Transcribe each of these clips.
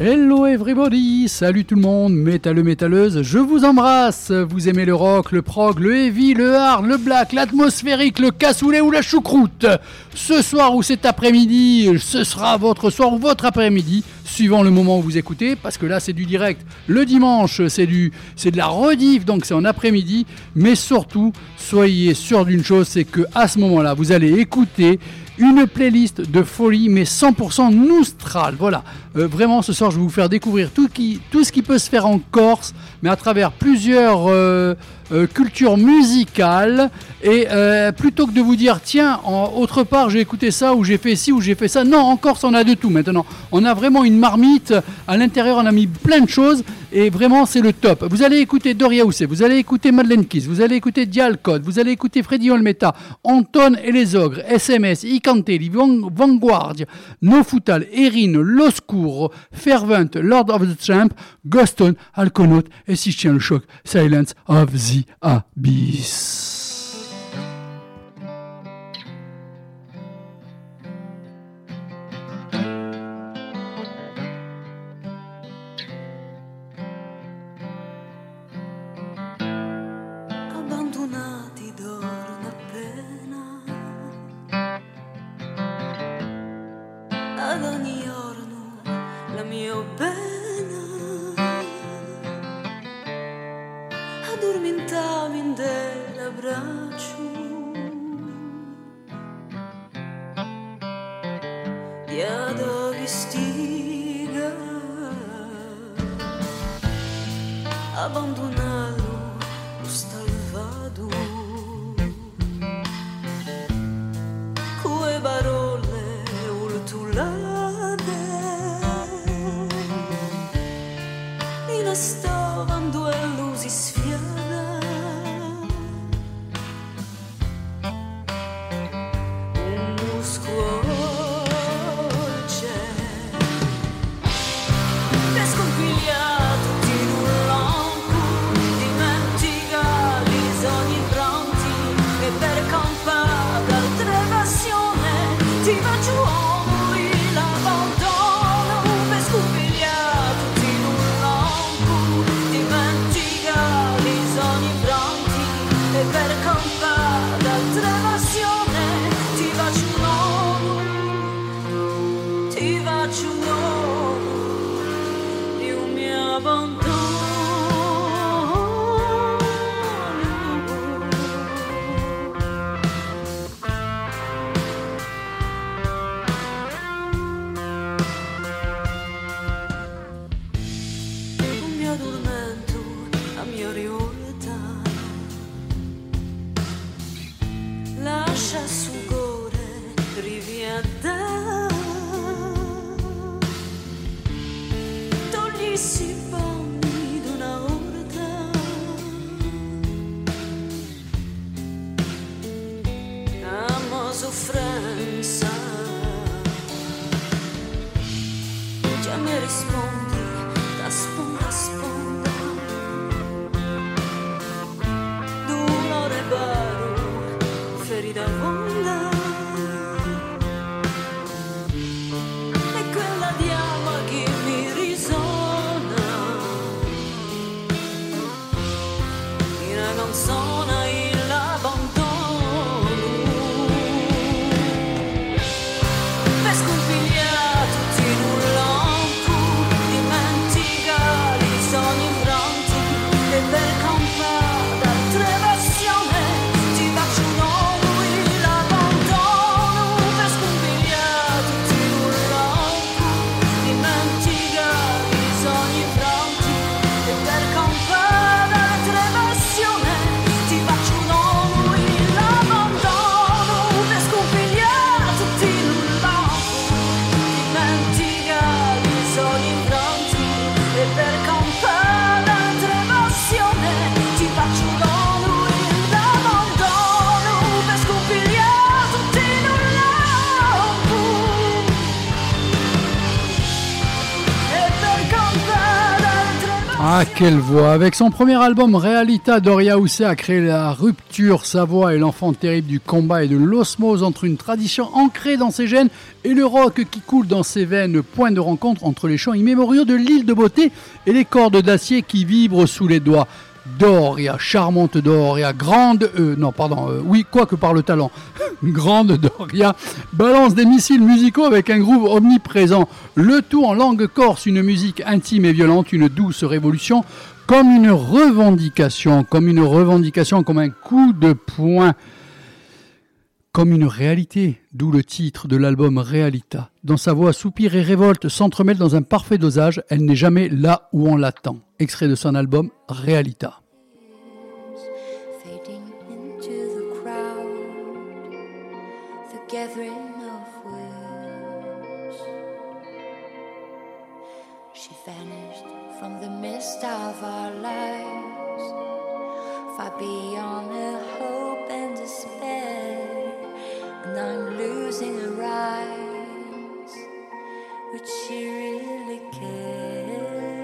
Hello everybody, salut tout le monde, métalleux métalleuse, je vous embrasse. Vous aimez le rock, le prog, le heavy, le hard, le black, l'atmosphérique, le cassoulet ou la choucroute. Ce soir ou cet après-midi, ce sera votre soir ou votre après-midi, suivant le moment où vous écoutez, parce que là c'est du direct. Le dimanche, c'est du, c'est de la rediff, donc c'est en après-midi. Mais surtout, soyez sûr d'une chose, c'est que à ce moment-là, vous allez écouter une playlist de folie, mais 100% noustral. Voilà, euh, vraiment ce soir je vais vous faire découvrir tout, ce qui peut se faire en Corse, mais à travers plusieurs euh, euh, cultures musicales. Et plutôt que de vous dire, tiens, en, autre part j'ai écouté ça, ou j'ai fait ci, ou j'ai fait ça, non, en Corse on a de tout maintenant. On a vraiment une marmite, à l'intérieur on a mis plein de choses, et vraiment c'est le top. Vous allez écouter Doria Housset, vous allez écouter Madeleine Kiss, vous allez écouter Dial Code, vous allez écouter Freddy Olmeta, Anton et les Ogres, SMS, Icantelli, Vanguardia, No Futal, Erin, L'Oscuro, Fervent, Lord of the Champ, Ghoston, Alconaut et si je tiens le choc, Silence of the Abyss. Ah, quelle voix Avec son premier album Realita, Doria Housset a créé la rupture. Sa voix est l'enfant terrible du combat et de l'osmose entre une tradition ancrée dans ses gènes et le rock qui coule dans ses veines. Point de rencontre entre les chants immémoriaux de l'île de beauté et les cordes d'acier qui vibrent sous les doigts. Doria, charmante Doria, grande, euh, non pardon, euh, oui, quoique par le talent, grande Doria, balance des missiles musicaux avec un groove omniprésent, le tout en langue corse, une musique intime et violente, une douce révolution, comme une revendication, comme une revendication, comme un coup de poing, comme une réalité, d'où le titre de l'album Realita. Dans sa voix, soupir et révolte s'entremêlent dans un parfait dosage, elle n'est jamais là où on l'attend. Extrait de son album Realita. I'm losing her eyes, would she really care?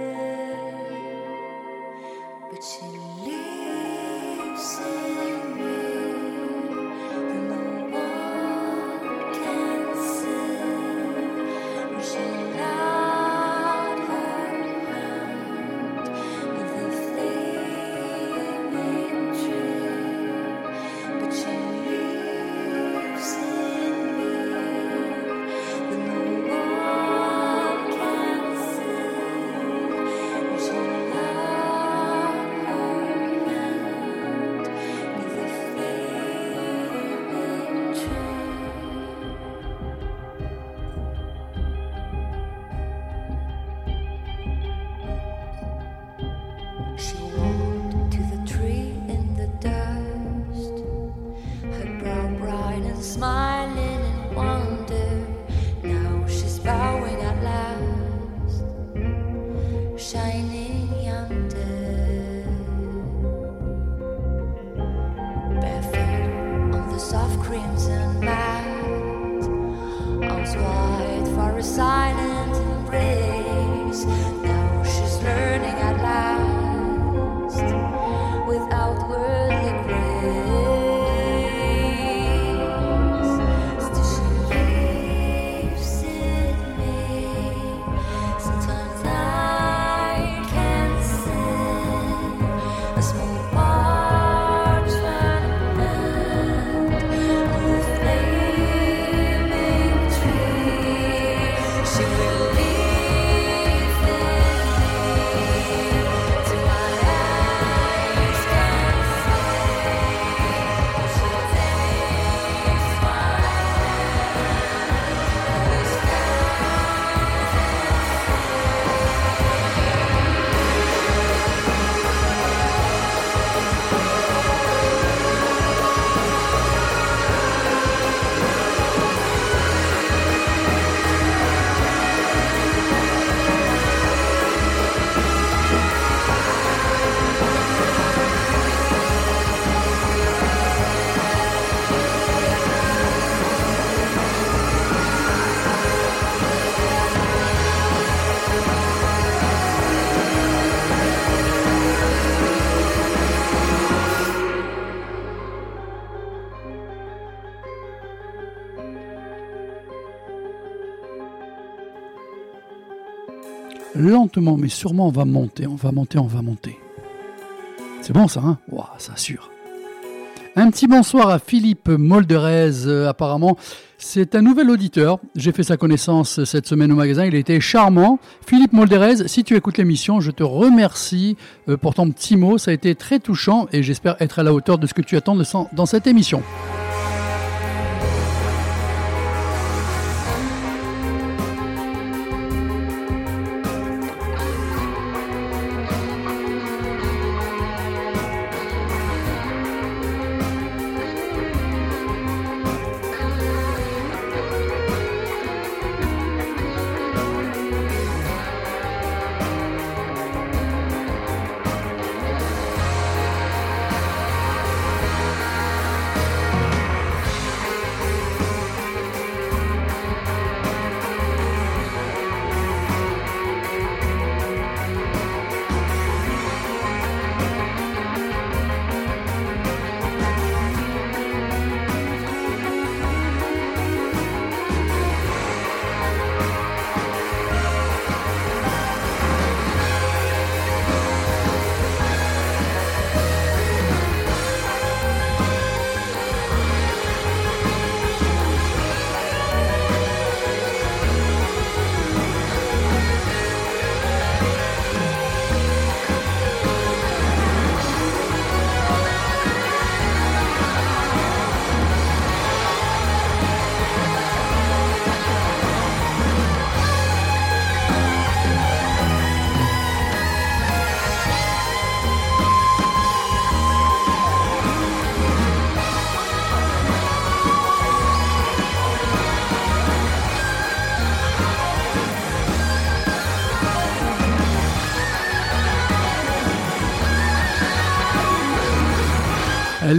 But she lives in smile. Mais sûrement, on va monter, on va monter, on va monter. C'est bon ça, hein? Ouah, ça assure. Un petit bonsoir à Philippe Molderez, euh, apparemment. C'est un nouvel auditeur. J'ai fait sa connaissance cette semaine au magasin. Il était charmant. Philippe Molderez, si tu écoutes l'émission, je te remercie euh, pour ton petit mot. Ça a été très touchant et j'espère être à la hauteur de ce que tu attends de- dans cette émission.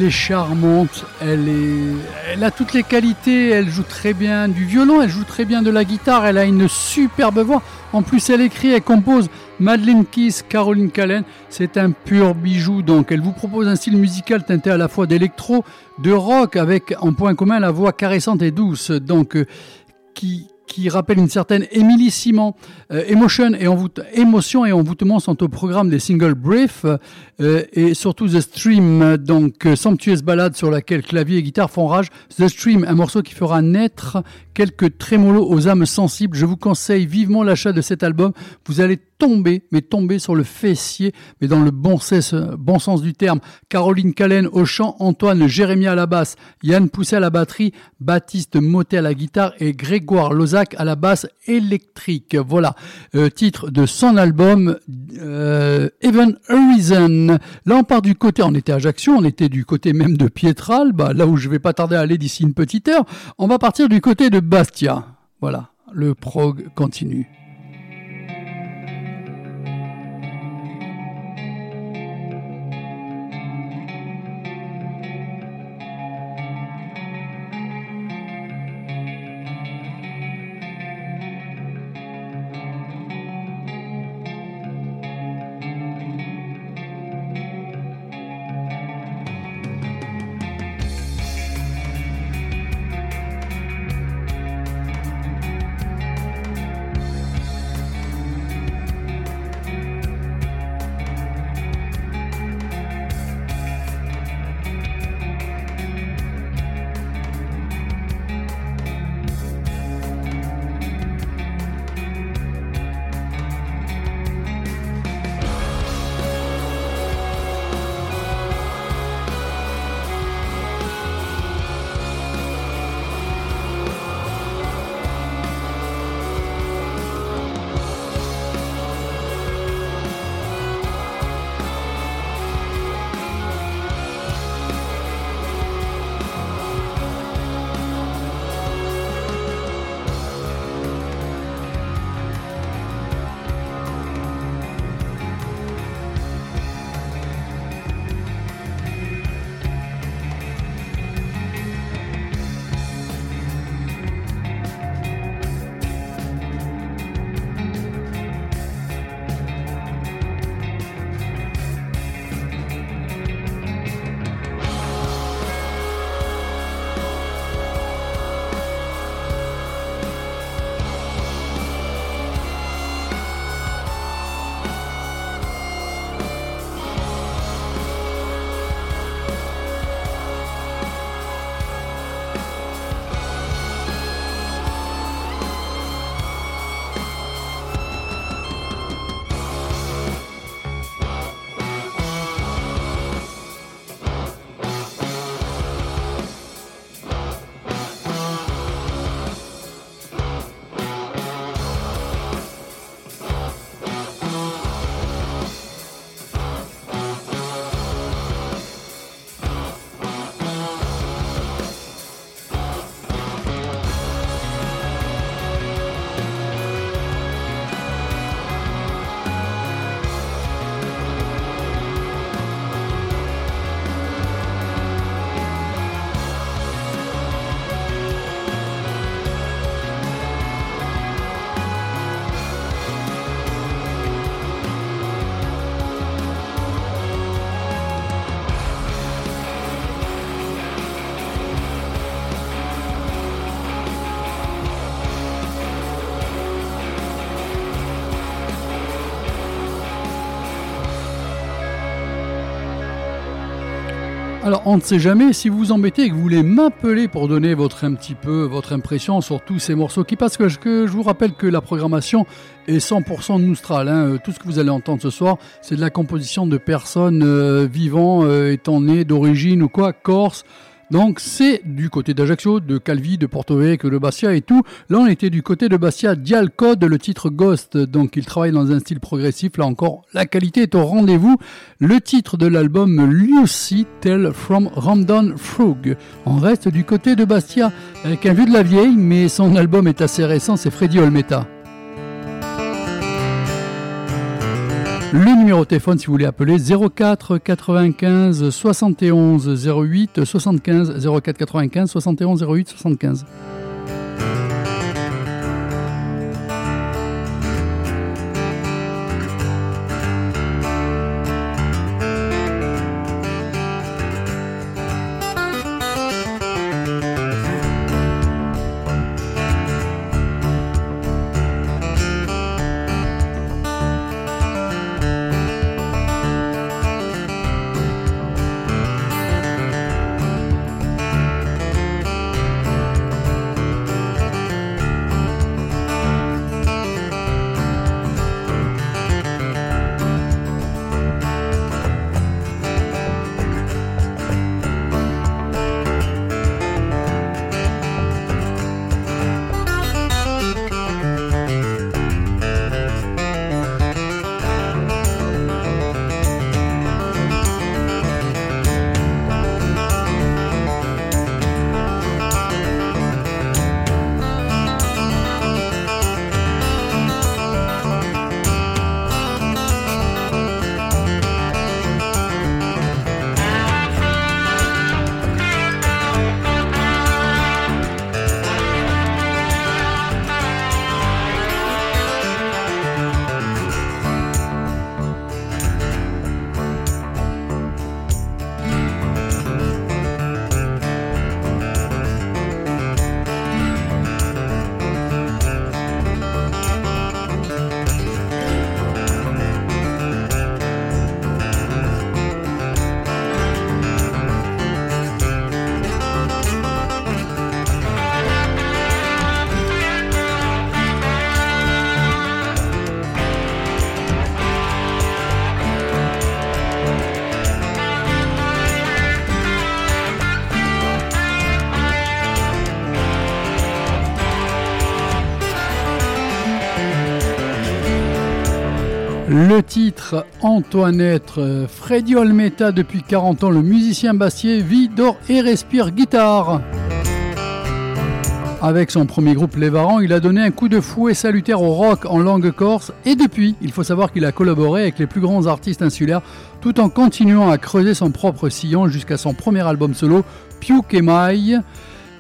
Est charmante, elle, est... elle a toutes les qualités, elle joue très bien du violon, elle joue très bien de la guitare, elle a une superbe voix. En plus, elle écrit, elle compose. Madeleine Kiss, Caroline Callen, c'est un pur bijou. Donc, elle vous propose un style musical teinté à la fois d'électro, de rock, avec en point commun la voix caressante et douce. Donc, euh, qui, qui rappelle une certaine Emily Simon. Euh, Emotion et émotion et envoûtement sont au programme des singles Brief euh, et surtout The Stream, donc euh, somptueuse balade sur laquelle clavier et guitare font rage. The Stream, un morceau qui fera naître quelques trémolos aux âmes sensibles. Je vous conseille vivement l'achat de cet album. Vous allez tomber, mais tomber sur le fessier, mais dans le bon sens, bon sens du terme. Caroline Callen au chant, Antoine Jérémie à la basse, Yann Pousset à la batterie, Baptiste Motet à la guitare et Grégoire Lozac à la basse électrique. Voilà, euh, titre de son album euh, Even Horizon. Là, on part du côté, on était à Ajaccio, on était du côté même de Pietral, bah, là où je vais pas tarder à aller d'ici une petite heure. On va partir du côté de Bastia. Voilà, le prog continue. Alors, on ne sait jamais, si vous vous embêtez et que vous voulez m'appeler pour donner votre un petit peu votre impression sur tous ces morceaux qui passent, que je, que je vous rappelle que la programmation est 100% Noustral. Hein. Euh, tout ce que vous allez entendre ce soir, c'est de la composition de personnes euh, vivant, euh, étant nées d'origine ou quoi, corse, donc c'est du côté d'Ajaccio, de Calvi, de Porto Vecchio, de Bastia et tout. Là on était du côté de Bastia, Dial Code, le titre Ghost. Donc il travaille dans un style progressif. Là encore, la qualité est au rendez-vous. Le titre de l'album Lucy Tell from Randon Frog. On reste du côté de Bastia avec un vieux de la vieille, mais son album est assez récent, c'est Freddy Olmeta. Le numéro de téléphone, si vous voulez appeler, 04 95 71 08 75 04 95 71 08 75. Le titre Antoinette, euh, Freddy Olmeta depuis 40 ans, le musicien bastier vit, dort et respire guitare. Avec son premier groupe Les Varans, il a donné un coup de fouet salutaire au rock en langue corse et depuis, il faut savoir qu'il a collaboré avec les plus grands artistes insulaires tout en continuant à creuser son propre sillon jusqu'à son premier album solo, Piu Mai.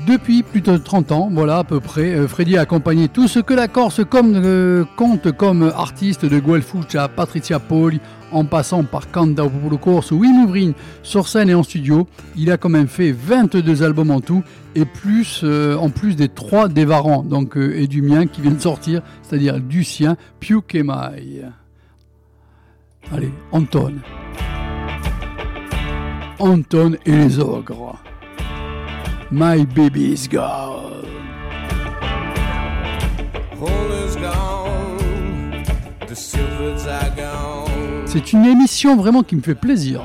Depuis plus de 30 ans, voilà à peu près, euh, Freddy a accompagné tout ce que la Corse euh, compte comme artiste de Guelfuccia, Patricia Poli, en passant par Canda Popolo Corse ou Imubrin sur scène et en studio. Il a quand même fait 22 albums en tout et plus euh, en plus des trois des Varans et du mien qui vient de sortir, c'est-à-dire du sien, Piu Kemai. Allez, Anton. Anton et les ogres. My baby's gone. C'est une émission vraiment qui me fait plaisir.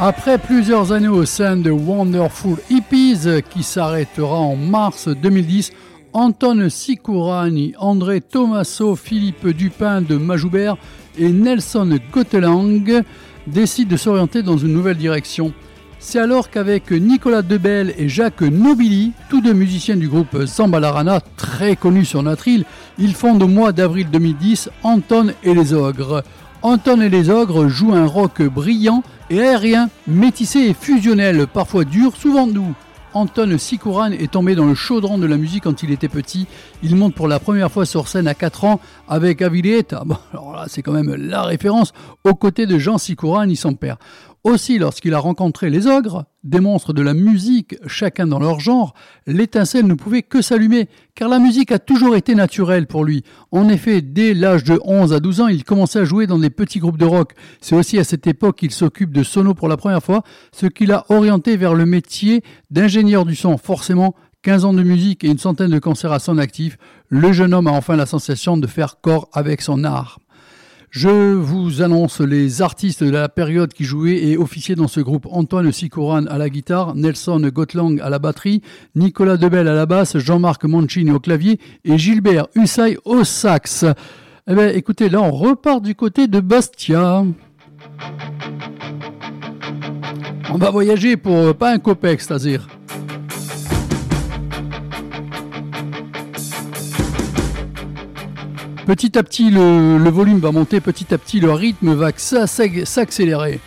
Après plusieurs années au sein de Wonderful Hippies, qui s'arrêtera en mars 2010, Anton Sicurani, André Tomasso, Philippe Dupin de Majoubert et Nelson Gottelang décident de s'orienter dans une nouvelle direction. C'est alors qu'avec Nicolas Debel et Jacques Nobili, tous deux musiciens du groupe Sambalarana, très connus sur notre île, ils fondent au mois d'avril 2010 Anton et les Ogres. Anton et les Ogres jouent un rock brillant et aérien, métissé et fusionnel, parfois dur, souvent doux. Anton Sikouran est tombé dans le chaudron de la musique quand il était petit. Il monte pour la première fois sur scène à 4 ans avec Avileta. Bon, alors là, c'est quand même la référence aux côtés de Jean Sikouran et son père. Aussi, lorsqu'il a rencontré les ogres, des monstres de la musique, chacun dans leur genre, l'étincelle ne pouvait que s'allumer, car la musique a toujours été naturelle pour lui. En effet, dès l'âge de 11 à 12 ans, il commençait à jouer dans des petits groupes de rock. C'est aussi à cette époque qu'il s'occupe de sono pour la première fois, ce qui l'a orienté vers le métier d'ingénieur du son. Forcément, 15 ans de musique et une centaine de concerts à son actif, le jeune homme a enfin la sensation de faire corps avec son art. Je vous annonce les artistes de la période qui jouaient et officiaient dans ce groupe. Antoine Sicouran à la guitare, Nelson Gotlang à la batterie, Nicolas Debel à la basse, Jean-Marc Mancini au clavier et Gilbert Hussay au sax. Eh bien, écoutez, là, on repart du côté de Bastia. On va voyager pour pas un copec, c'est-à-dire. Petit à petit, le, volume va monter, petit à petit, le rythme va s'accélérer.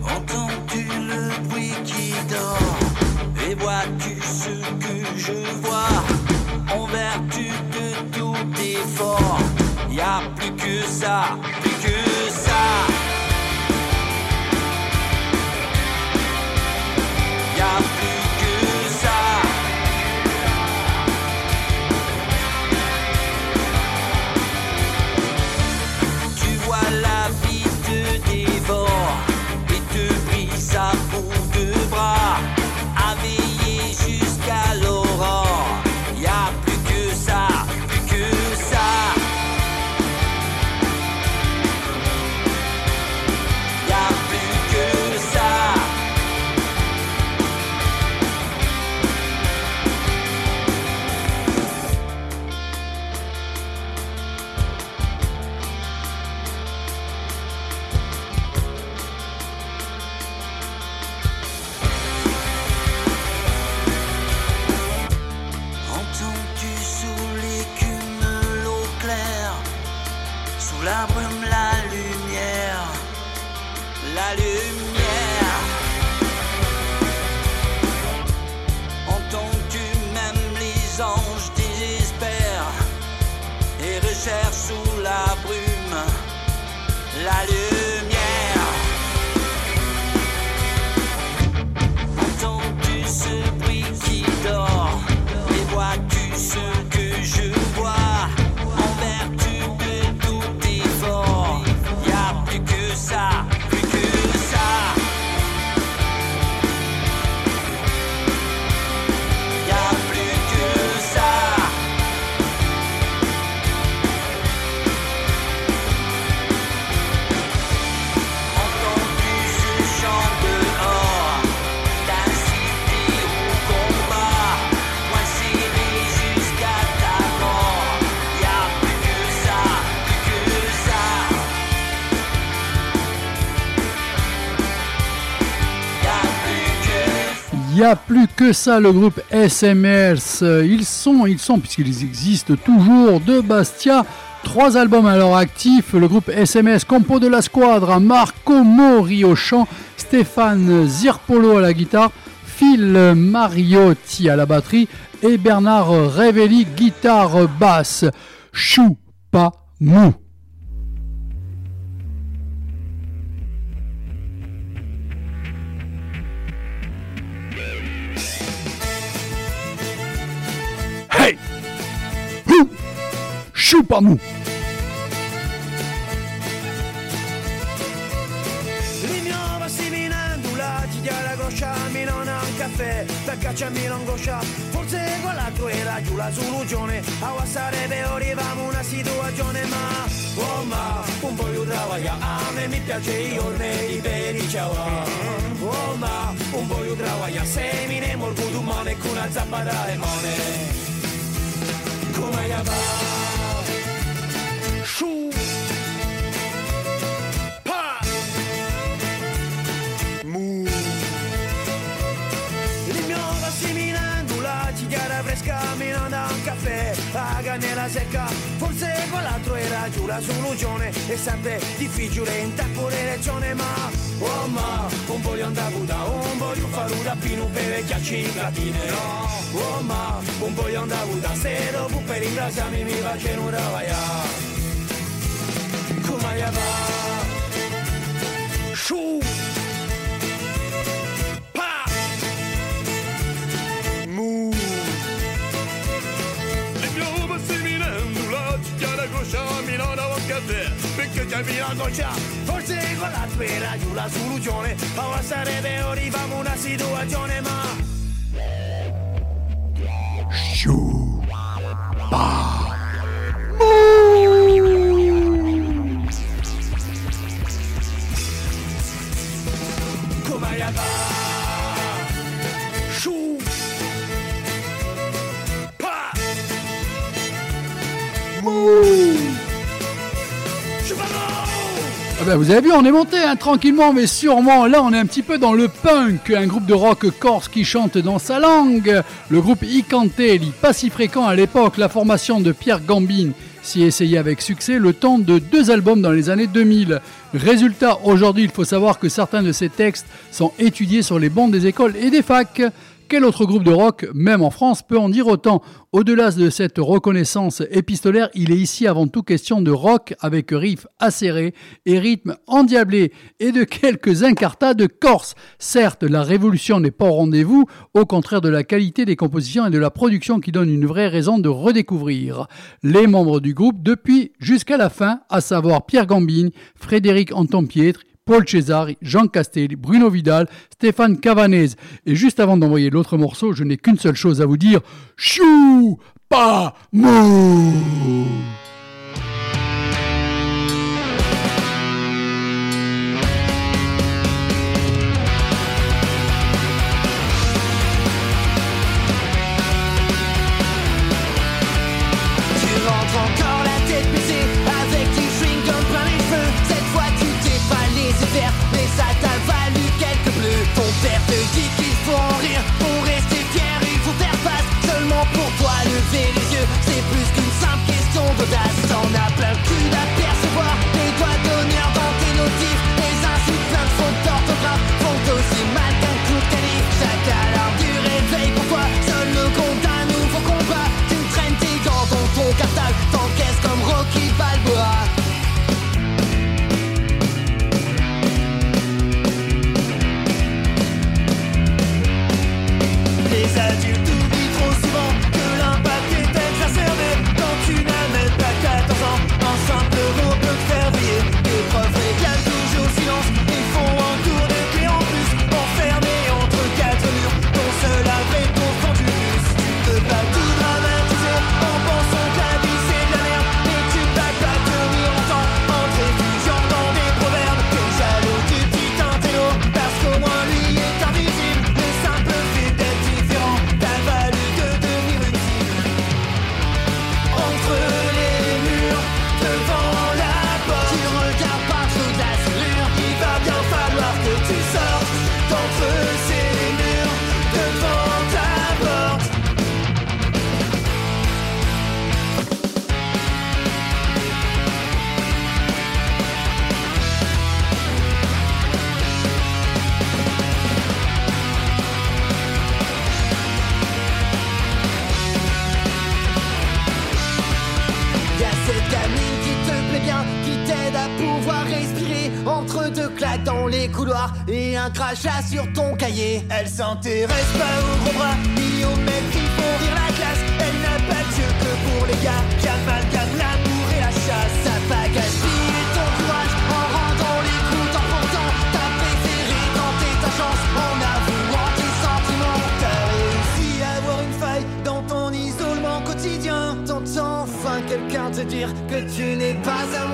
Entends-tu le bruit plus que ça, le groupe SMS. Ils sont, ils sont, puisqu'ils existent toujours, de Bastia. Trois albums à leur actif. Le groupe SMS, compo de la squadra, Marco Mori au chant, Stéphane Zirpolo à la guitare, Phil Mariotti à la batterie et Bernard Revelli, guitare basse. Chou, pas mou. Mou. Rignova si minandula, ti la goccia, mi non ha un caffè cacciarmi l'angoscia forse quella tua era giù la soluzione. A sarebbe arriviamo una situazione ma oh ma un po' di travagliare a me mi piace io nei veri ciao oh. Ma un po' di travagliare se mi ne morgo tu mone con una zappa da limone come ya va non dà un caffè a cannella secca. Forse quell'altro era giù la soluzione è sempre difficile intaccare lezione ma oh ma un di andare un po' di fare un rapino per vecchiacci catine no oh ma un di andare se dopo per ringraziarmi mi faccio un travagliare come va? Shoo. Lasciò Milano anche a te, perché c'è Milano già. Forse con la spera giù la soluzione, ora sarebbe arrivamo una situazione, ma... Shoo. Ooh. Ben, vous avez vu, on est monté hein, tranquillement mais sûrement. Là, on est un petit peu dans le punk, un groupe de rock corse qui chante dans sa langue. Le groupe Icantelli, pas si fréquent à l'époque, la formation de Pierre Gambine s'y essayait avec succès le temps de deux albums dans les années 2000. Résultat, aujourd'hui, il faut savoir que certains de ces textes sont étudiés sur les bancs des écoles et des facs. Quel autre groupe de rock, même en France, peut en dire autant Au-delà de cette reconnaissance épistolaire, il est ici avant tout question de rock avec riffs acérés et rythmes endiablés et de quelques incartades corses. Certes, la révolution n'est pas au rendez-vous, au contraire de la qualité des compositions et de la production qui donne une vraie raison de redécouvrir les membres du groupe depuis jusqu'à la fin, à savoir Pierre Gambine, Frédéric Anton Pietre, Paul Cesari, Jean Castelli, Bruno Vidal, Stéphane Cavanese. Et juste avant d'envoyer l'autre morceau, je n'ai qu'une seule chose à vous dire. Chou pas mou d'audace. T'en as plein le cul de claques dans les couloirs et un crachat sur ton cahier. Elle s'intéresse pas aux gros bras ni aux mecs qui font rire la classe. Elle n'a pas Dieu que pour les gars qui amalgament l'amour et la chasse. Ça va gaspiller ton courage en rendant les coups en pourtant ta préférée dans tes agences en avouant tes sentiments. T'as réussi à avoir une faille dans ton isolement quotidien. T'entends enfin quelqu'un te dire que tu n'es pas un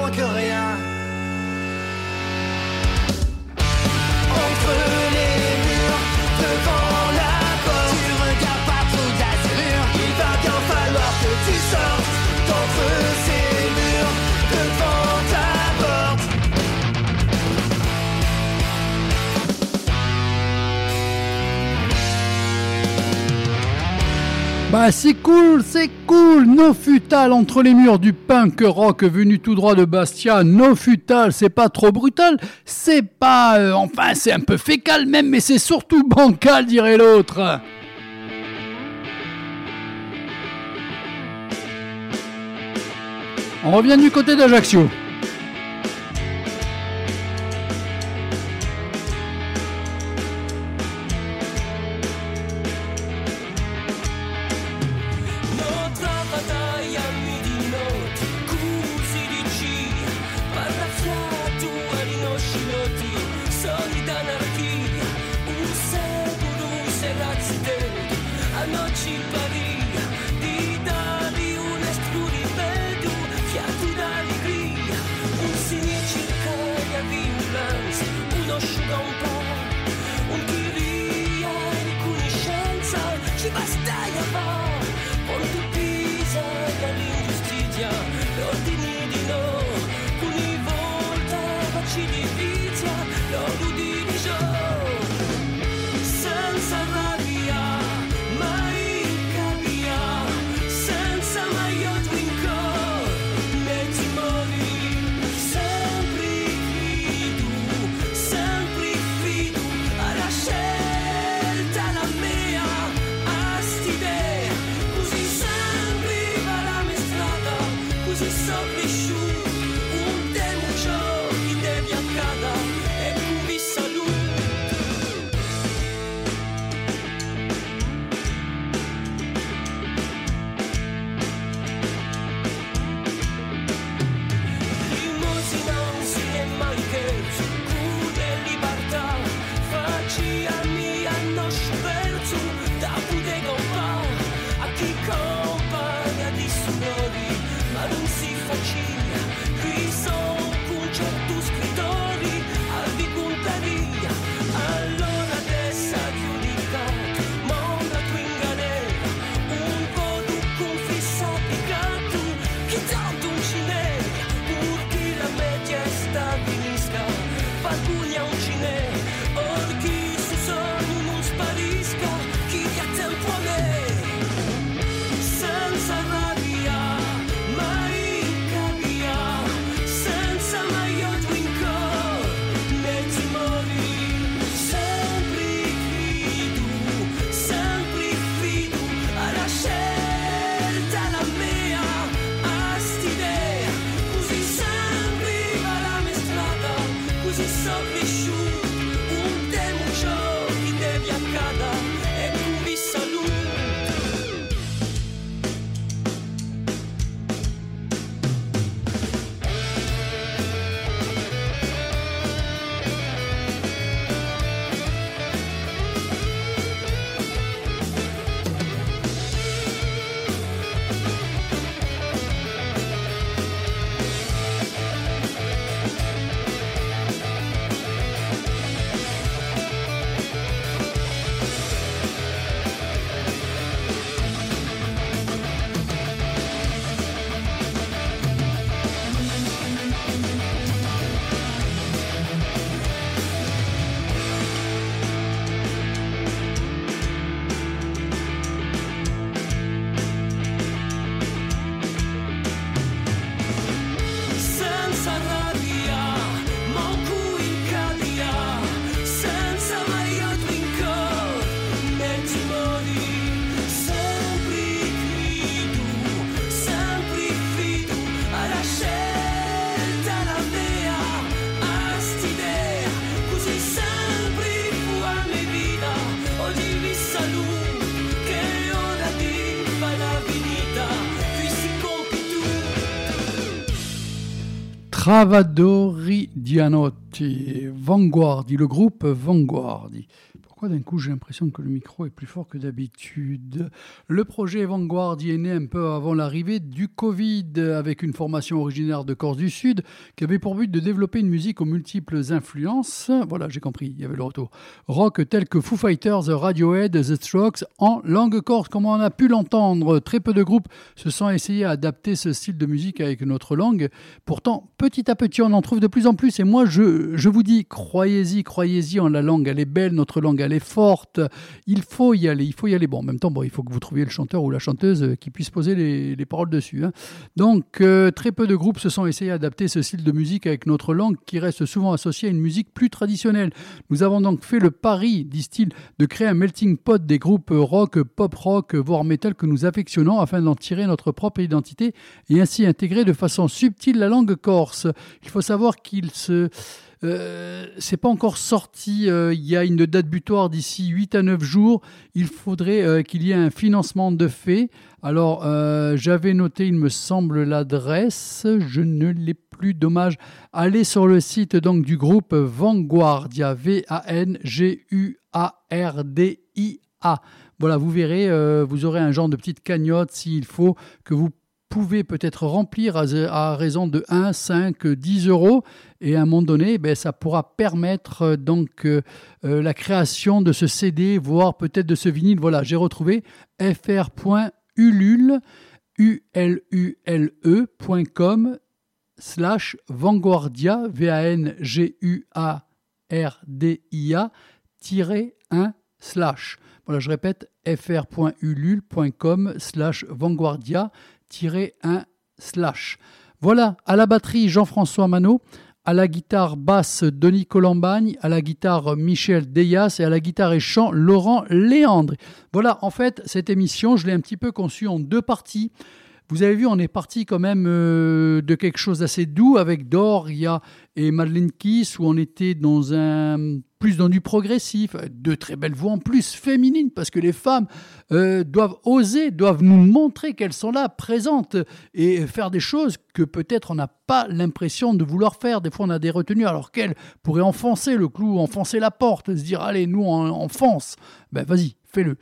Bah c'est cool, c'est cool. No futal entre les murs du punk rock venu tout droit de Bastia. No futal, c'est pas trop brutal, c'est pas, euh, enfin c'est un peu fécal même, mais c'est surtout bancal dirait l'autre. On revient du côté d'Ajaccio. Travadori Dianotti, Vanguardi, le groupe Vanguardi d'un coup j'ai l'impression que le micro est plus fort que d'habitude? Le projet Vanguard y est né un peu avant l'arrivée du Covid, avec une formation originaire de Corse du Sud qui avait pour but de développer une musique aux multiples influences. Voilà, j'ai compris, il y avait le retour. Rock tel que Foo Fighters, Radiohead, The Strokes, en langue corse, comme on a pu l'entendre. Très peu de groupes se sont essayés à adapter ce style de musique avec notre langue. Pourtant, petit à petit, on en trouve de plus en plus. Et moi, je, je vous dis, croyez-y, croyez-y en la langue. Elle est belle, notre langue, elle est forte. Il faut y aller, il faut y aller. Bon, en même temps, bon, il faut que vous trouviez le chanteur ou la chanteuse qui puisse poser les, les paroles dessus. hein. Donc, euh, très peu de groupes se sont essayés à adapter ce style de musique avec notre langue qui reste souvent associée à une musique plus traditionnelle. Nous avons donc fait le pari, disent-ils, de créer un melting pot des groupes rock, pop rock, voire metal que nous affectionnons afin d'en tirer notre propre identité et ainsi intégrer de façon subtile la langue corse. Il faut savoir qu'il se... Euh, c'est pas encore sorti. euh, il y a une date butoir d'ici 8 à 9 jours. Il faudrait euh, qu'il y ait un financement de fait. Alors, j'avais noté, il me semble, l'adresse. Je ne l'ai plus. Dommage. Allez sur le site donc du groupe Vanguardia. V-A-N-G-U-A-R-D-I-A. Voilà, vous verrez, vous aurez un genre de petite cagnotte s'il faut que vous pouvez peut-être remplir à raison de 1, 5, 10 euros. Et à un moment donné, ben, ça pourra permettre euh, donc euh, euh, la création de ce CD, voire peut-être de ce vinyle. Voilà, j'ai retrouvé fr.ulule, U-L-U-L-E.com slash Vanguardia, V-A-N-G-U-A-R-D-I-A, tiré 1 slash. Voilà, je répète, fr.ulule.com slash Vanguardia, tiré 1 slash. Voilà, à la batterie Jean-François Manot, à la guitare basse Denis Colombagne, à la guitare Michel Deyas et à la guitare et chant Laurent Léandre. Voilà, en fait, cette émission, je l'ai un petit peu conçue en deux parties. Vous avez vu, on est parti quand même euh, de quelque chose d'assez doux avec Doria et Madeleine Kiss, où on était dans un plus dans du progressif, de très belles voix en plus féminines, parce que les femmes euh, doivent oser, doivent nous montrer qu'elles sont là, présentes, et faire des choses que peut-être on n'a pas l'impression de vouloir faire. Des fois, on a des retenues, alors qu'elles pourraient enfoncer le clou, enfoncer la porte, se dire, allez, nous, on enfonce. Ben, vas-y, fais-le.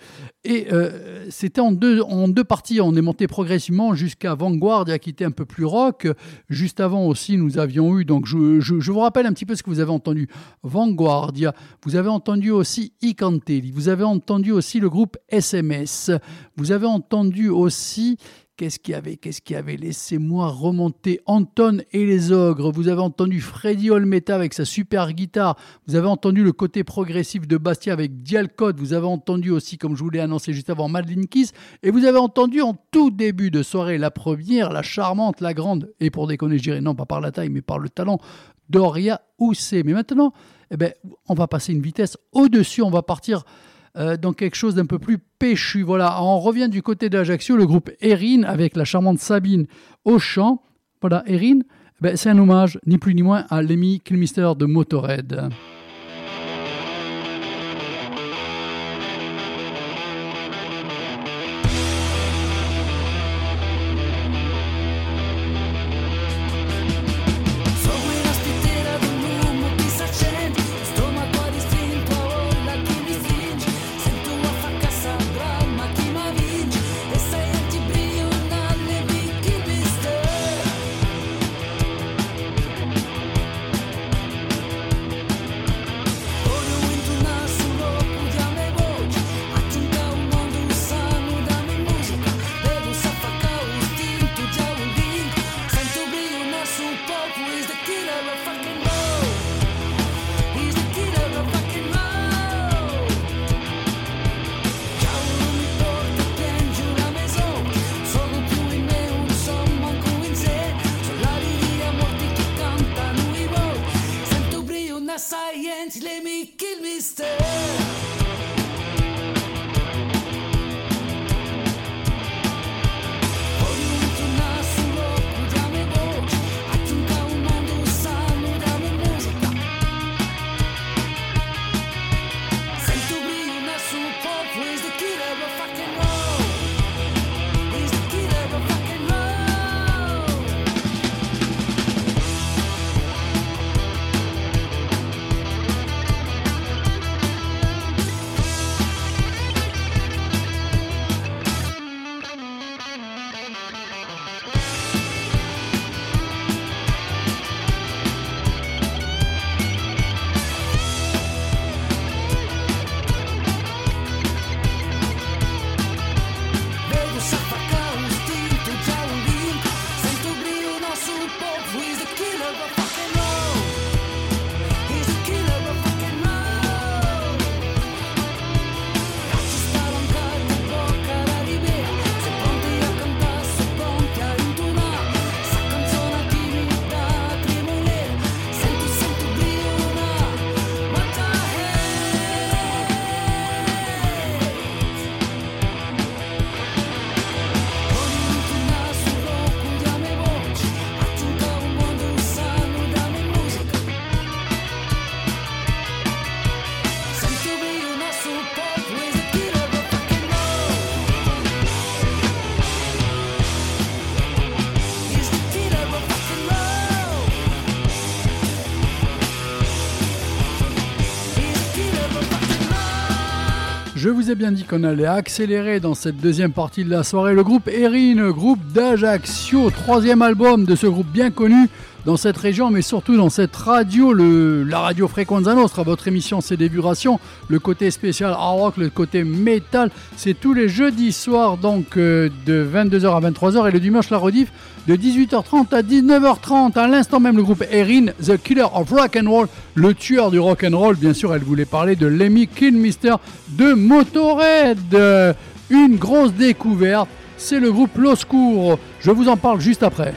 Et euh, c'était en deux, en deux parties. On est monté progressivement jusqu'à Vanguardia, qui était un peu plus rock. Juste avant aussi, nous avions eu, donc je, je, je vous rappelle un petit peu ce que vous avez entendu. Vanguardia, vous avez entendu aussi Icantelli, vous avez entendu aussi le groupe SMS, vous avez entendu aussi Qu'est-ce qu'il y avait Qu'est-ce avait Laissez-moi remonter Anton et les ogres. Vous avez entendu Freddy Olmeta avec sa super guitare. Vous avez entendu le côté progressif de Bastia avec Dialcode. Vous avez entendu aussi, comme je vous l'ai annoncé juste avant, Madeleine Kiss. Et vous avez entendu en tout début de soirée la première, la charmante, la grande. Et pour déconner, je dirais non, pas par la taille, mais par le talent, Doria Housset. Mais maintenant, eh ben, on va passer une vitesse au-dessus. On va partir euh, dans quelque chose d'un peu plus péchu. Voilà, on revient du côté d'Ajaccio, le groupe Erin avec la charmante Sabine au chant. Voilà, Erin, ben, c'est un hommage, ni plus ni moins, à Lemmy Kilmister de Motorhead. Vous ai bien dit qu'on allait accélérer dans cette deuxième partie de la soirée. Le groupe Erin, groupe d'Ajaccio, troisième album de ce groupe bien connu dans cette région, mais surtout dans cette radio, la radio Frequenza Nostra, votre émission c'est des vibrations, le côté spécial rock, le côté métal, c'est tous les jeudis soirs, donc euh, de 22h à 23h, et le dimanche la rediff de 18h30 à 19h30. À l'instant même, le groupe Erin, The Killer of Rock and Roll, le tueur du rock and roll. Bien sûr, elle voulait parler de Lemmy Kilmister de Motorhead. Une grosse découverte, c'est le groupe L'Oscour. Je vous en parle juste après.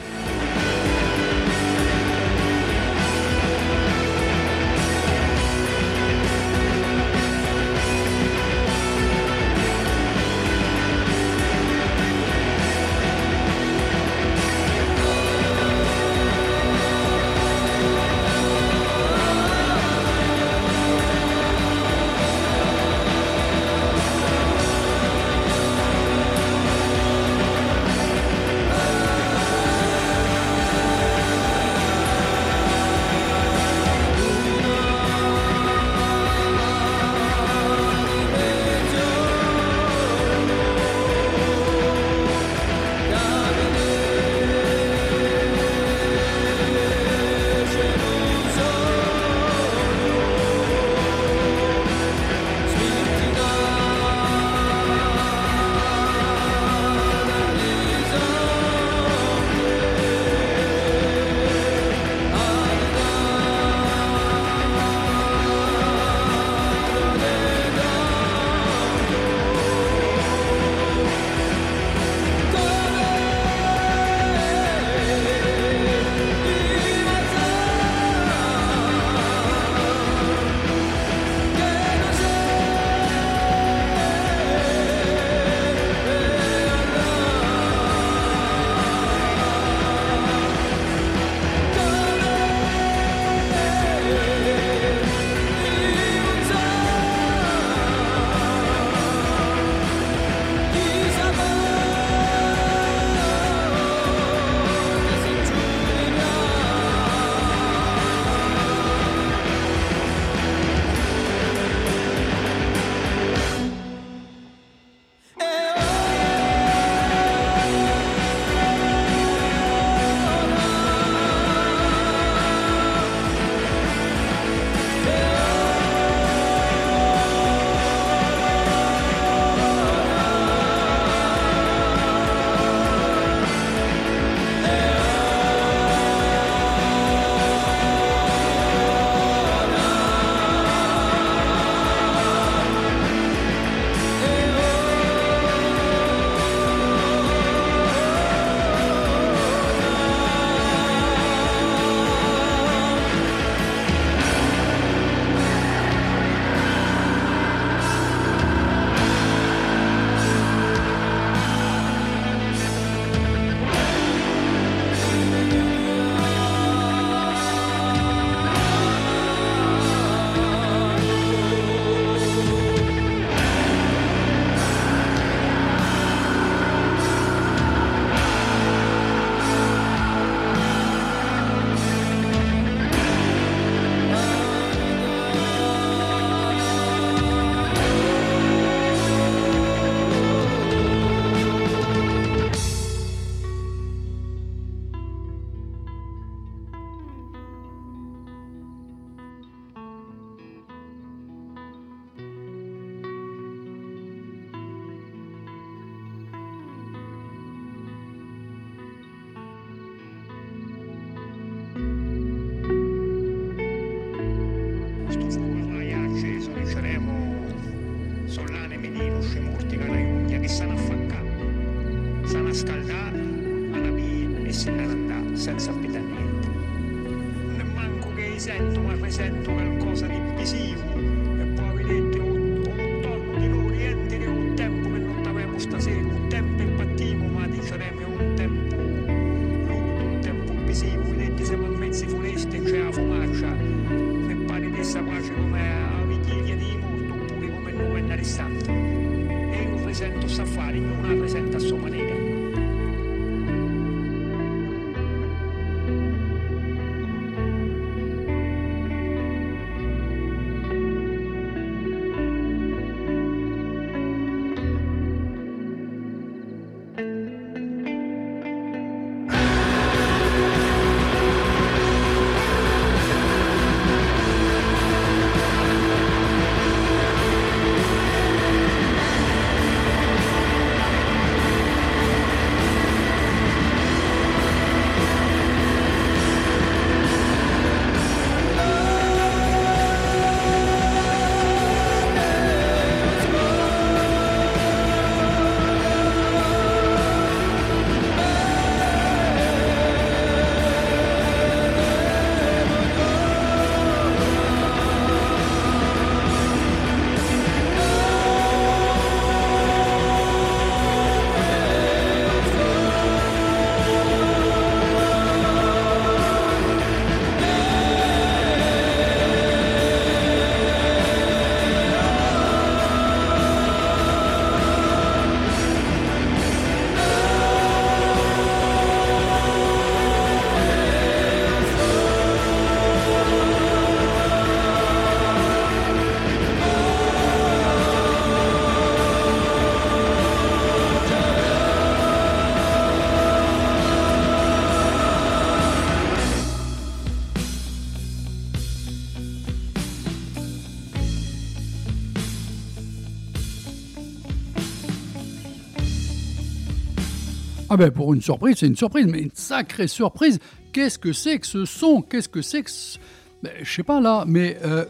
Ah ben pour une surprise, c'est une surprise, mais une sacrée surprise. Qu'est-ce que c'est que ce son? Qu'est-ce que c'est que ce... Ben, je sais pas là, mais euh,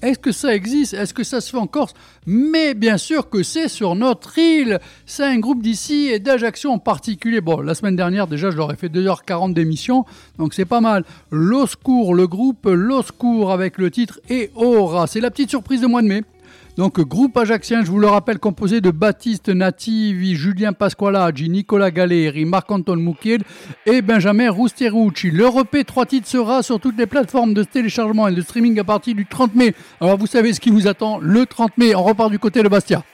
est-ce que ça existe? Est-ce que ça se fait en Corse? Mais bien sûr que c'est sur notre île. C'est un groupe d'ici et d'Ajaccio en particulier. Bon, la semaine dernière déjà, je leur ai fait 2h40 d'émission, donc c'est pas mal. L'Oscour, le groupe L'Oscour avec le titre Et Aura. C'est la petite surprise de mois de mai. Donc, groupe ajaxien, je vous le rappelle, composé de Baptiste Nativi, Julien Pasqualaggi, Nicolas Galeri, Marc-Antoine Moukiel et Benjamin Rusterucci. Le EP 3 titres sera sur toutes les plateformes de téléchargement et de streaming à partir du 30 mai. Alors, vous savez ce qui vous attend le 30 mai. On repart du côté de Bastia.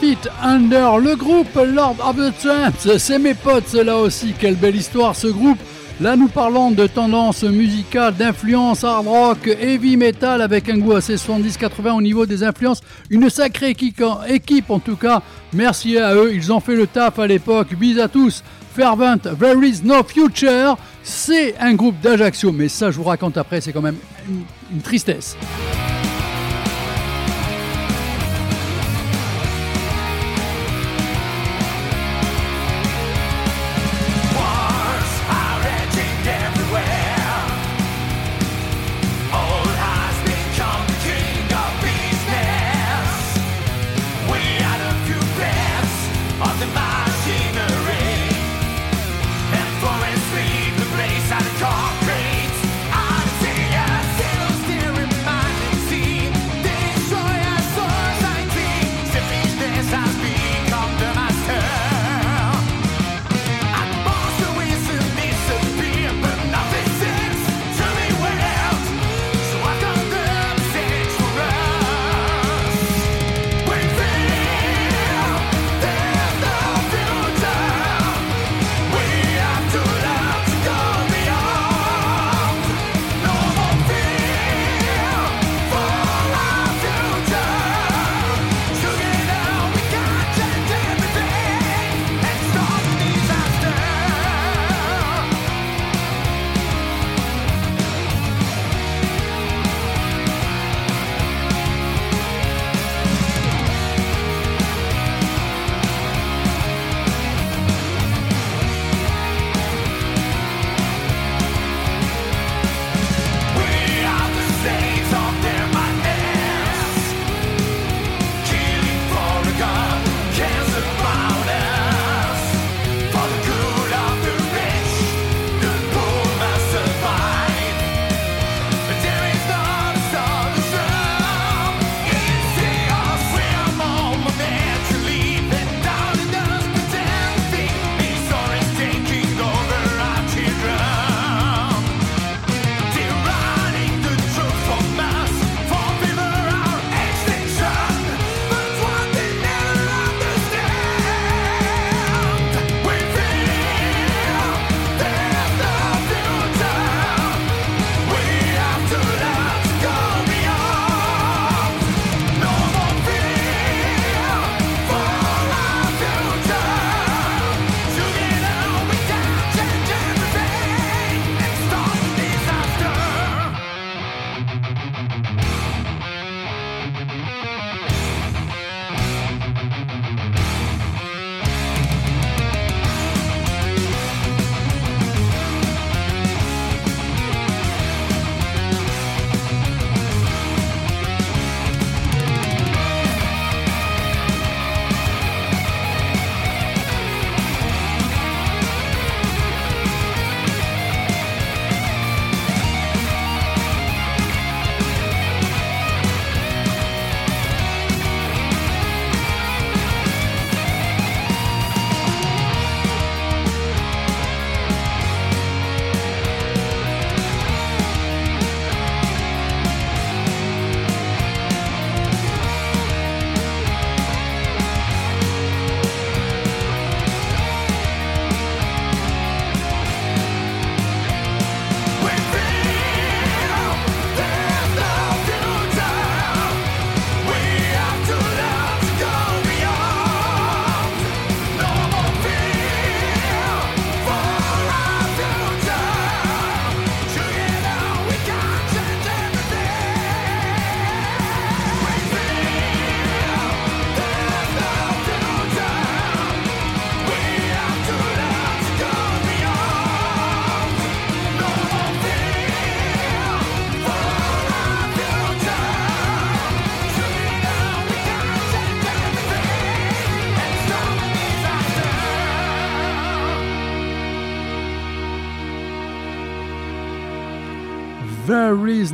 Fit Under, le groupe Lord of the Tramps, c'est mes potes là aussi, quelle belle histoire ce groupe. Là nous parlons de tendance musicale, d'influence hard rock, heavy metal avec un goût assez 70-80 au niveau des influences. Une sacrée équipe, en tout cas, merci à eux, ils ont fait le taf à l'époque, bis à tous. Fervent, There is no future, c'est un groupe d'Ajaccio, mais ça je vous raconte après, c'est quand même une tristesse.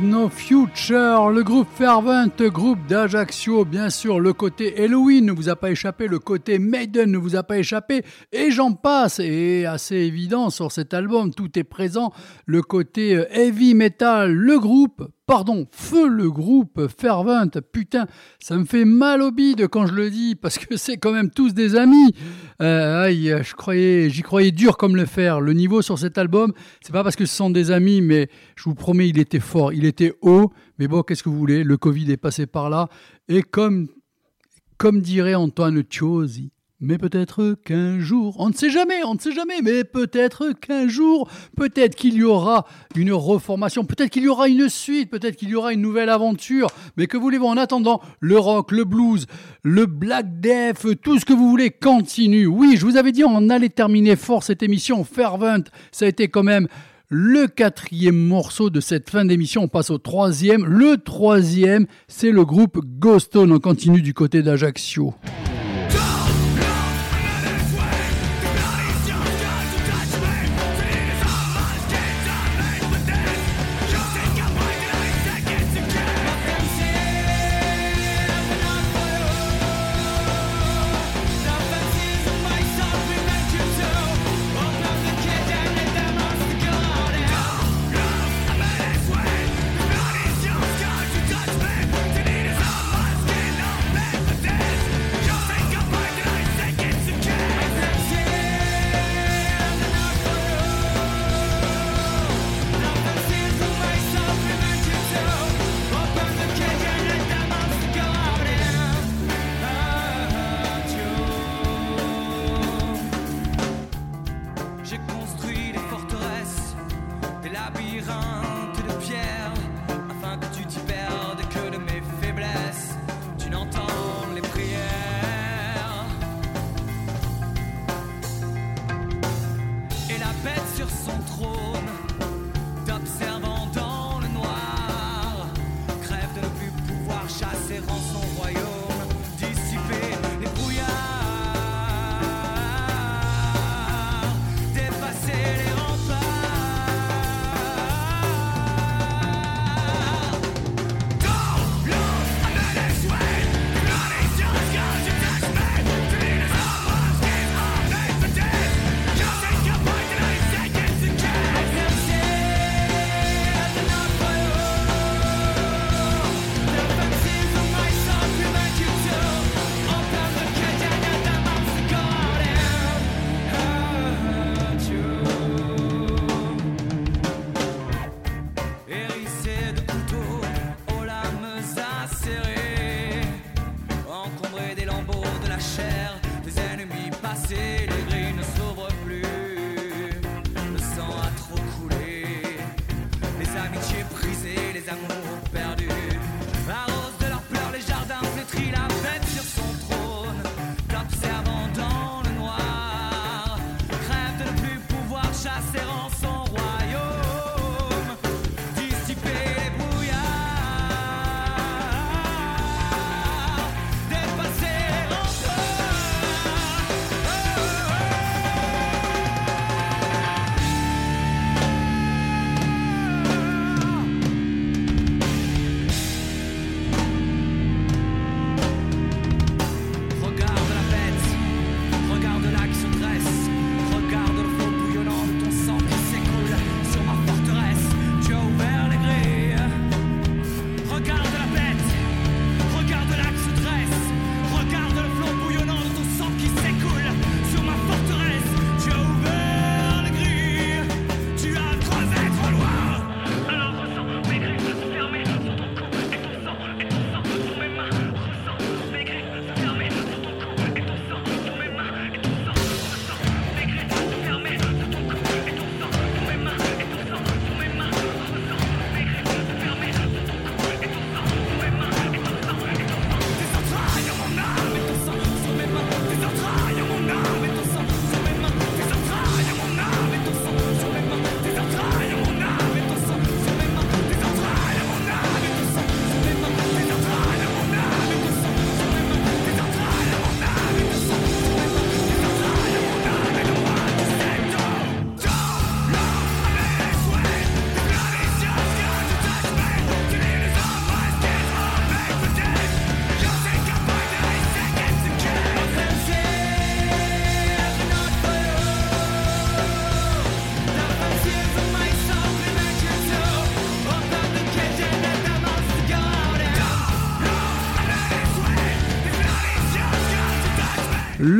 No future, le groupe Fervent, groupe d'Ajaccio, bien sûr, le côté Halloween ne vous a pas échappé, le côté Maiden ne vous a pas échappé, et j'en passe, et assez évident sur cet album, tout est présent, le côté euh, heavy metal, le groupe, pardon, feu le groupe Fervent, putain, ça me fait mal au bide quand je le dis, parce que c'est quand même tous des amis, Euh, aïe, croyais, j'y croyais dur comme le fer, le niveau sur cet album, c'est pas parce que ce sont des amis, mais je vous promets, il était fort, il était haut, mais bon, qu'est-ce que vous voulez, le Covid est passé par là, et comme, comme dirait Antoine Chiosi, mais peut-être qu'un jour, on ne sait jamais, on ne sait jamais, mais peut-être qu'un jour, peut-être qu'il y aura une reformation, peut-être qu'il y aura une suite, peut-être qu'il y aura une nouvelle aventure, mais que voulez-vous en attendant Le rock, le blues, le black death, tout ce que vous voulez continue. Oui, je vous avais dit, on allait terminer fort cette émission, Fervent, ça a été quand même le quatrième morceau de cette fin d'émission. On passe au troisième. Le troisième, c'est le groupe Ghostone. On continue du côté d'Ajaccio.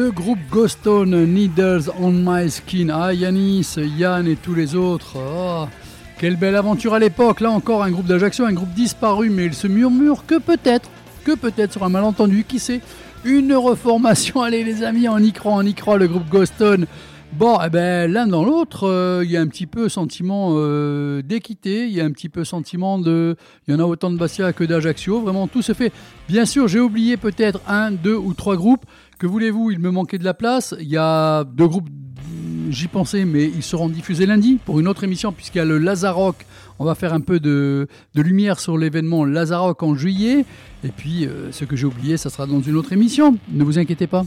Le groupe Ghostone, Needles on My Skin. Ah, Yanis, Yann et tous les autres. Ah, quelle belle aventure à l'époque. Là encore, un groupe d'Ajaccio, un groupe disparu, mais il se murmure que peut-être, que peut-être sur un malentendu, qui sait, une reformation. Allez, les amis, on y croit, on y croit, le groupe Ghostone. Bon, eh ben, l'un dans l'autre, euh, il y a un petit peu sentiment euh, d'équité, il y a un petit peu sentiment de... Il y en a autant de Bastia que d'Ajaccio, vraiment tout se fait. Bien sûr, j'ai oublié peut-être un, deux ou trois groupes. Que voulez-vous, il me manquait de la place. Il y a deux groupes, j'y pensais, mais ils seront diffusés lundi pour une autre émission, puisqu'il y a le Lazarock. On va faire un peu de, lumière sur l'événement Lazarock en juillet. Et puis, euh, ce que j'ai oublié, ça sera dans une autre émission. Ne vous inquiétez pas.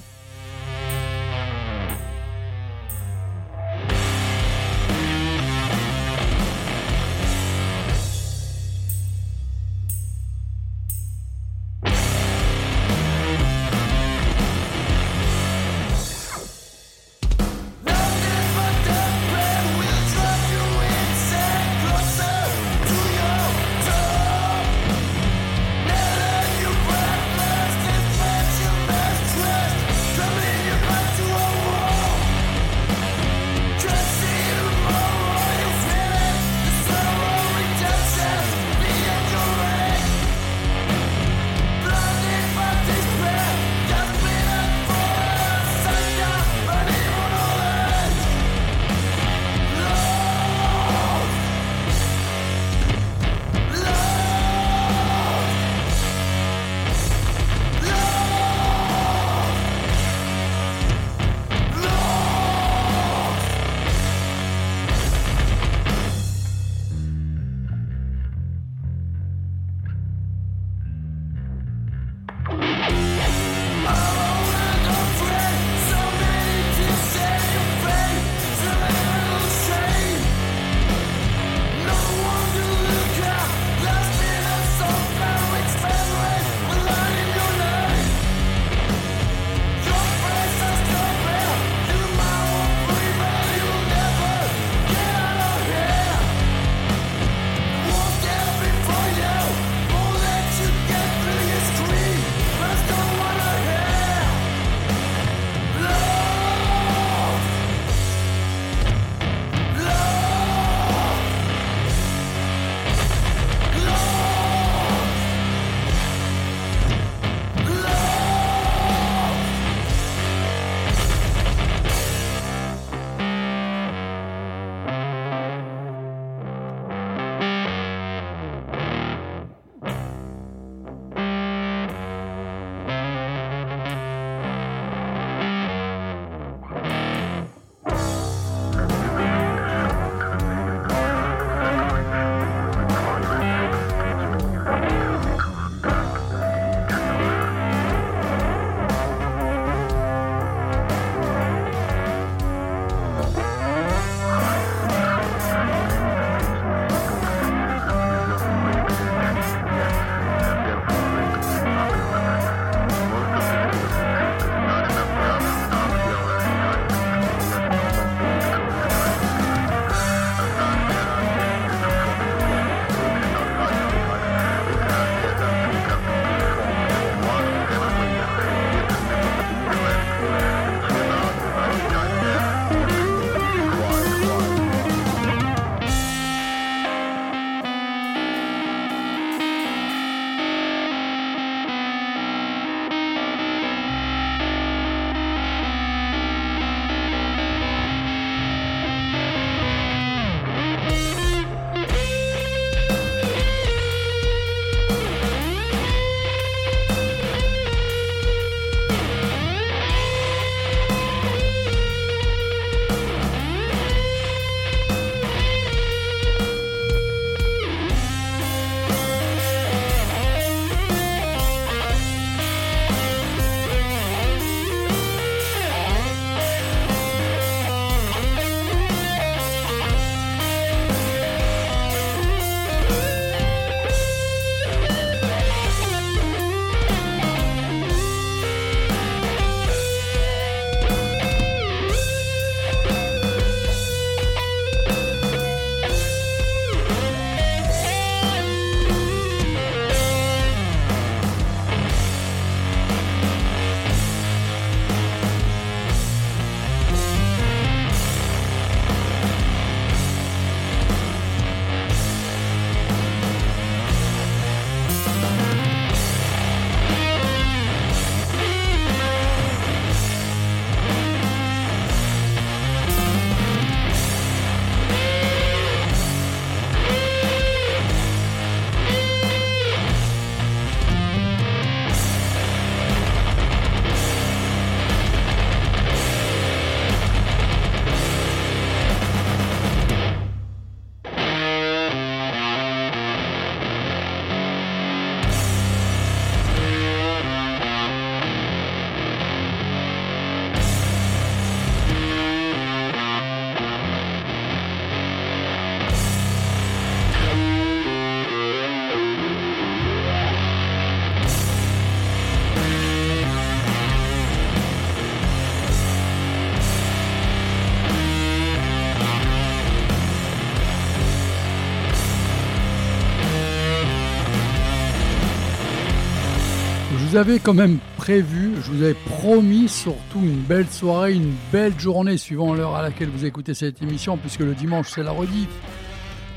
Vous avais quand même prévu, je vous avais promis surtout une belle soirée, une belle journée suivant l'heure à laquelle vous écoutez cette émission, puisque le dimanche c'est la rediff.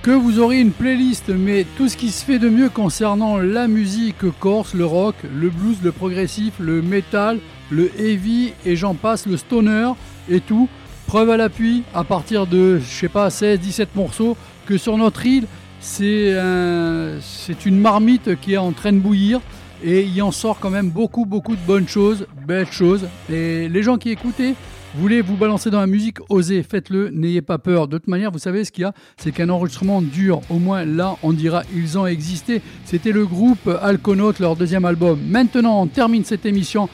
Que vous aurez une playlist, mais tout ce qui se fait de mieux concernant la musique corse, le rock, le blues, le progressif, le metal, le heavy et j'en passe, le stoner et tout. Preuve à l'appui, à partir de, je sais pas, 16, 17 morceaux, que sur notre île, c'est un- c'est une marmite qui est en train de bouillir et il en sort quand même beaucoup, beaucoup de bonnes choses, belles choses. Et les gens qui écoutaient, voulez vous balancer dans la musique, osez, faites-le, n'ayez pas peur. De toute manière, vous savez ce qu'il y a, c'est qu'un enregistrement dure, au moins là, on dira, ils ont existé. C'était le groupe Alconaut, leur deuxième album. Maintenant, on termine cette émission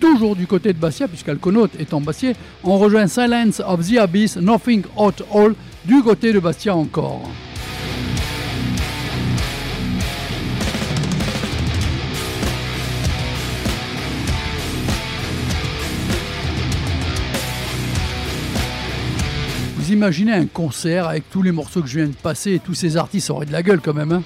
toujours du côté de Bastia, puisqu'Alconaut est en Bastia. On rejoint Silence of the Abyss, Nothing Hot All, du côté de Bastia encore. Imaginez un concert avec tous les morceaux que je viens de passer et tous ces artistes auraient de la gueule quand même. Hein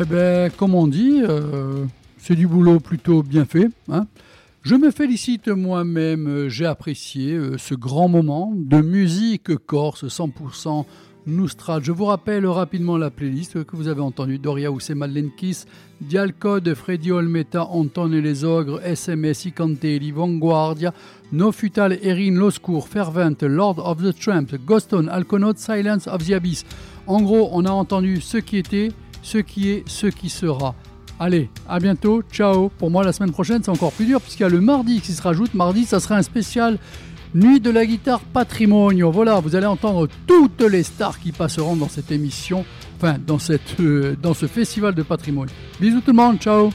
Eh ben, comme on dit, euh, c'est du boulot plutôt bien fait. hein. Je me félicite moi-même, euh, j'ai apprécié euh, ce grand moment de musique corse 100% Noustral. Je vous rappelle rapidement la playlist que vous avez entendue. Doria Ousse Malenkis, Dialcode, Freddy Olmeta, Anton et les Ogres, SMS, Icantelli, Vanguardia, No Futal, Erin, Loscour, Fervent, Lord of the Tramps, Ghoston, Alconaut, Silence of the Abyss. En gros, on a entendu ce qui était, ce qui est, ce qui sera. Allez, à bientôt, ciao. Pour moi, la semaine prochaine, c'est encore plus dur puisqu'il y a le mardi qui se rajoute. Mardi, ça sera un spécial Nuit de la guitare Patrimonio. Voilà, vous allez entendre toutes les stars qui passeront dans cette émission, enfin, dans, euh, ce festival de patrimoine. Bisous tout le monde, ciao.